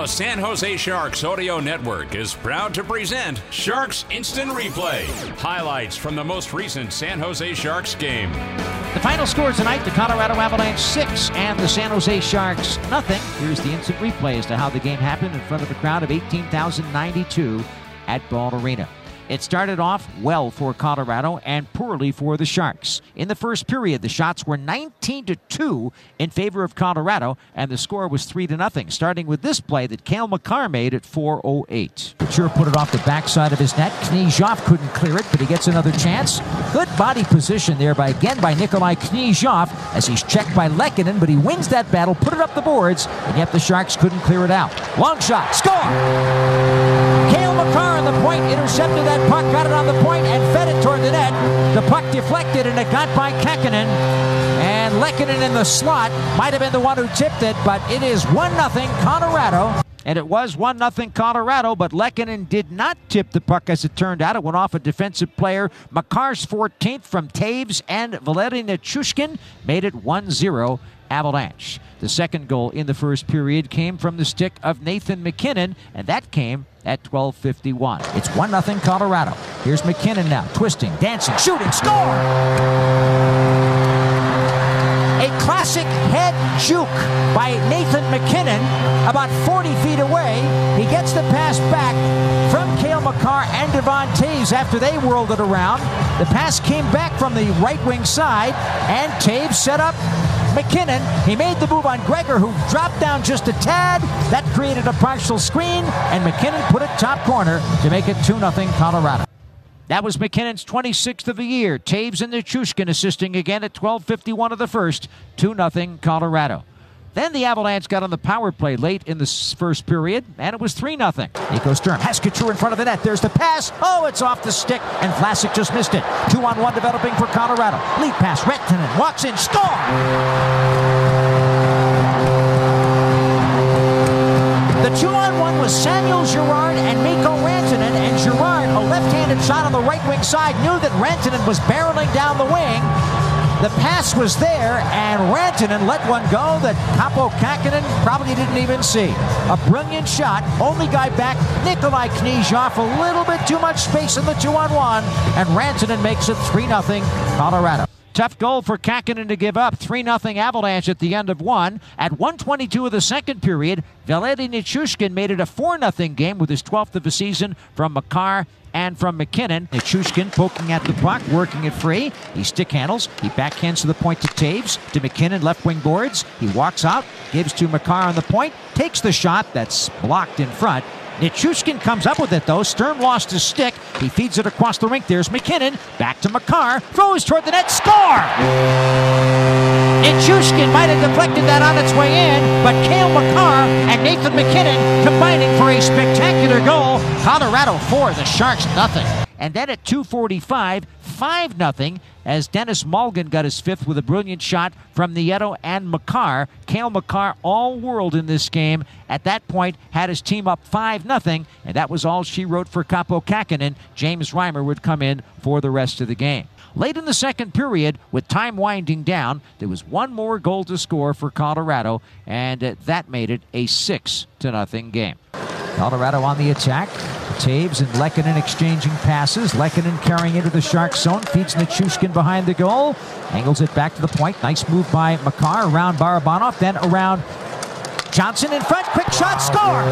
The San Jose Sharks Audio Network is proud to present Sharks Instant Replay. Highlights from the most recent San Jose Sharks game. The final score tonight, the Colorado Avalanche 6 and the San Jose Sharks nothing. Here's the instant replay as to how the game happened in front of a crowd of 18,092 at Ball Arena. It started off well for Colorado and poorly for the Sharks. In the first period, the shots were 19 to 2 in favor of Colorado, and the score was 3 to nothing. Starting with this play that Cale Makar made at 4:08. Couture put it off the backside of his net. Knyzhov couldn't clear it, but he gets another chance. Good body position there by again by Nikolai Knyzhov as he's checked by Lehkonen, but he wins that battle, put it up the boards, and yet the Sharks couldn't clear it out. Long shot, score! Makar on the point intercepted that puck, got it on the point, and fed it toward the net. The puck deflected, and it got by Kähkönen. And Lehkonen in the slot might have been the one who tipped it, but it is 1 0 Colorado. And it was 1 0 Colorado, but Lehkonen did not tip the puck as it turned out. It went off a defensive player. Makar's 14th from Toews and Valeri Nichushkin made it 1 0 Avalanche. The second goal in the first period came from the stick of Nathan MacKinnon, and that came at 12:51. It's 1-0 Colorado. Here's MacKinnon now, twisting, dancing, shooting, score! Classic head juke by Nathan MacKinnon about 40 feet away. He gets the pass back from Cale Makar and Devon Toews after they whirled it around. The pass came back from the right wing side, and Toews set up MacKinnon. He made the move on Gregor, who dropped down just a tad. That created a partial screen, and MacKinnon put it top corner to make it 2 0 Colorado. That was MacKinnon's 26th of the year. Toews and Nichushkin assisting again at 12:51 of the first, 2 0 Colorado. Then the Avalanche got on the power play late in the first period, and it was 3 0. Nico Sturm has Couture in front of the net. There's the pass. Oh, it's off the stick, and Vlasic just missed it. Two on one developing for Colorado. Lead pass. Rantanen walks in. Score! Right wing side, knew that Rantanen was barreling down the wing. The pass was there, and Rantanen let one go that Kaapo Kähkönen probably didn't even see. A brilliant shot. Only guy back, Nikolai Knyzhov. A little bit too much space in the two on one, and Rantanen makes it 3 0 Colorado. Tough goal for Kähkönen to give up. 3 0 Avalanche at the end of one. At 122 of the second period, Valeri Nichushkin made it a 4 0 game with his 12th of the season from Makar and from MacKinnon. Nichushkin poking at the puck, working it free. He stick handles. He backhands to the point to Toews, to MacKinnon, left wing boards. He walks out, gives to Makar on the point, takes the shot that's blocked in front. Nichushkin comes up with it though. Sturm lost his stick. He feeds it across the rink. There's MacKinnon. Back to Makar. Throws toward the net. Score! Nichushkin might have deflected that on its way in, but Cale Makar and Nathan MacKinnon combining for a spectacular goal. Colorado 4, the Sharks nothing. And then at 245, 5 0 as Denis Malgin got his fifth with a brilliant shot from Nieto and Makar. Cale Makar, all world in this game, at that point had his team up 5 0, and that was all she wrote for Kaapo Kähkönen. James Reimer would come in for the rest of the game. Late in the second period, with time winding down, there was one more goal to score for Colorado, and uh, that made it a 6 to nothing game. Colorado on the attack. Toews and Lehkonen exchanging passes. Lehkonen carrying into the Shark zone. Feeds Nichushkin behind the goal. Angles it back to the point. Nice move by Makar around Barabanov. Then around Johnson in front. Quick shot. Score.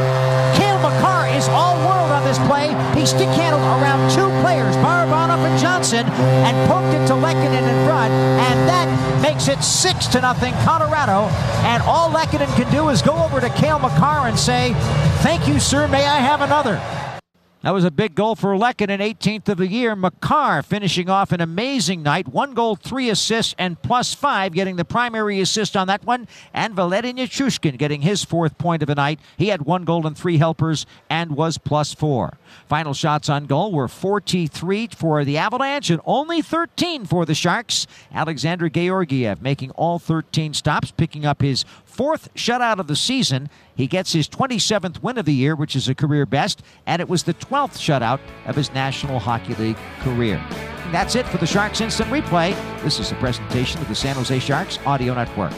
Cale Makar is all world on this play. He stick handled around two players, Barabanov and Johnson, and poked it to Lehkonen in front. And that makes it 6 to nothing Colorado. And all Lehkonen can do is go over to Cale Makar and say, Thank you, sir. May I have another? That was a big goal for Lehkonen 18th of the year. Makar finishing off an amazing night. One goal, three assists, and plus five, getting the primary assist on that one. And Valeri Nichushkin getting his fourth point of the night. He had one goal and three helpers and was plus four. Final shots on goal were 43 for the Avalanche and only 13 for the Sharks. Alexander Georgiev making all 13 stops, picking up his fourth shutout of the season. He gets his 27th win of the year, which is a career best, and it was the 12th shutout of his National Hockey League career. That's it for the Sharks Instant Replay. This is a presentation of the San Jose Sharks Audio Network.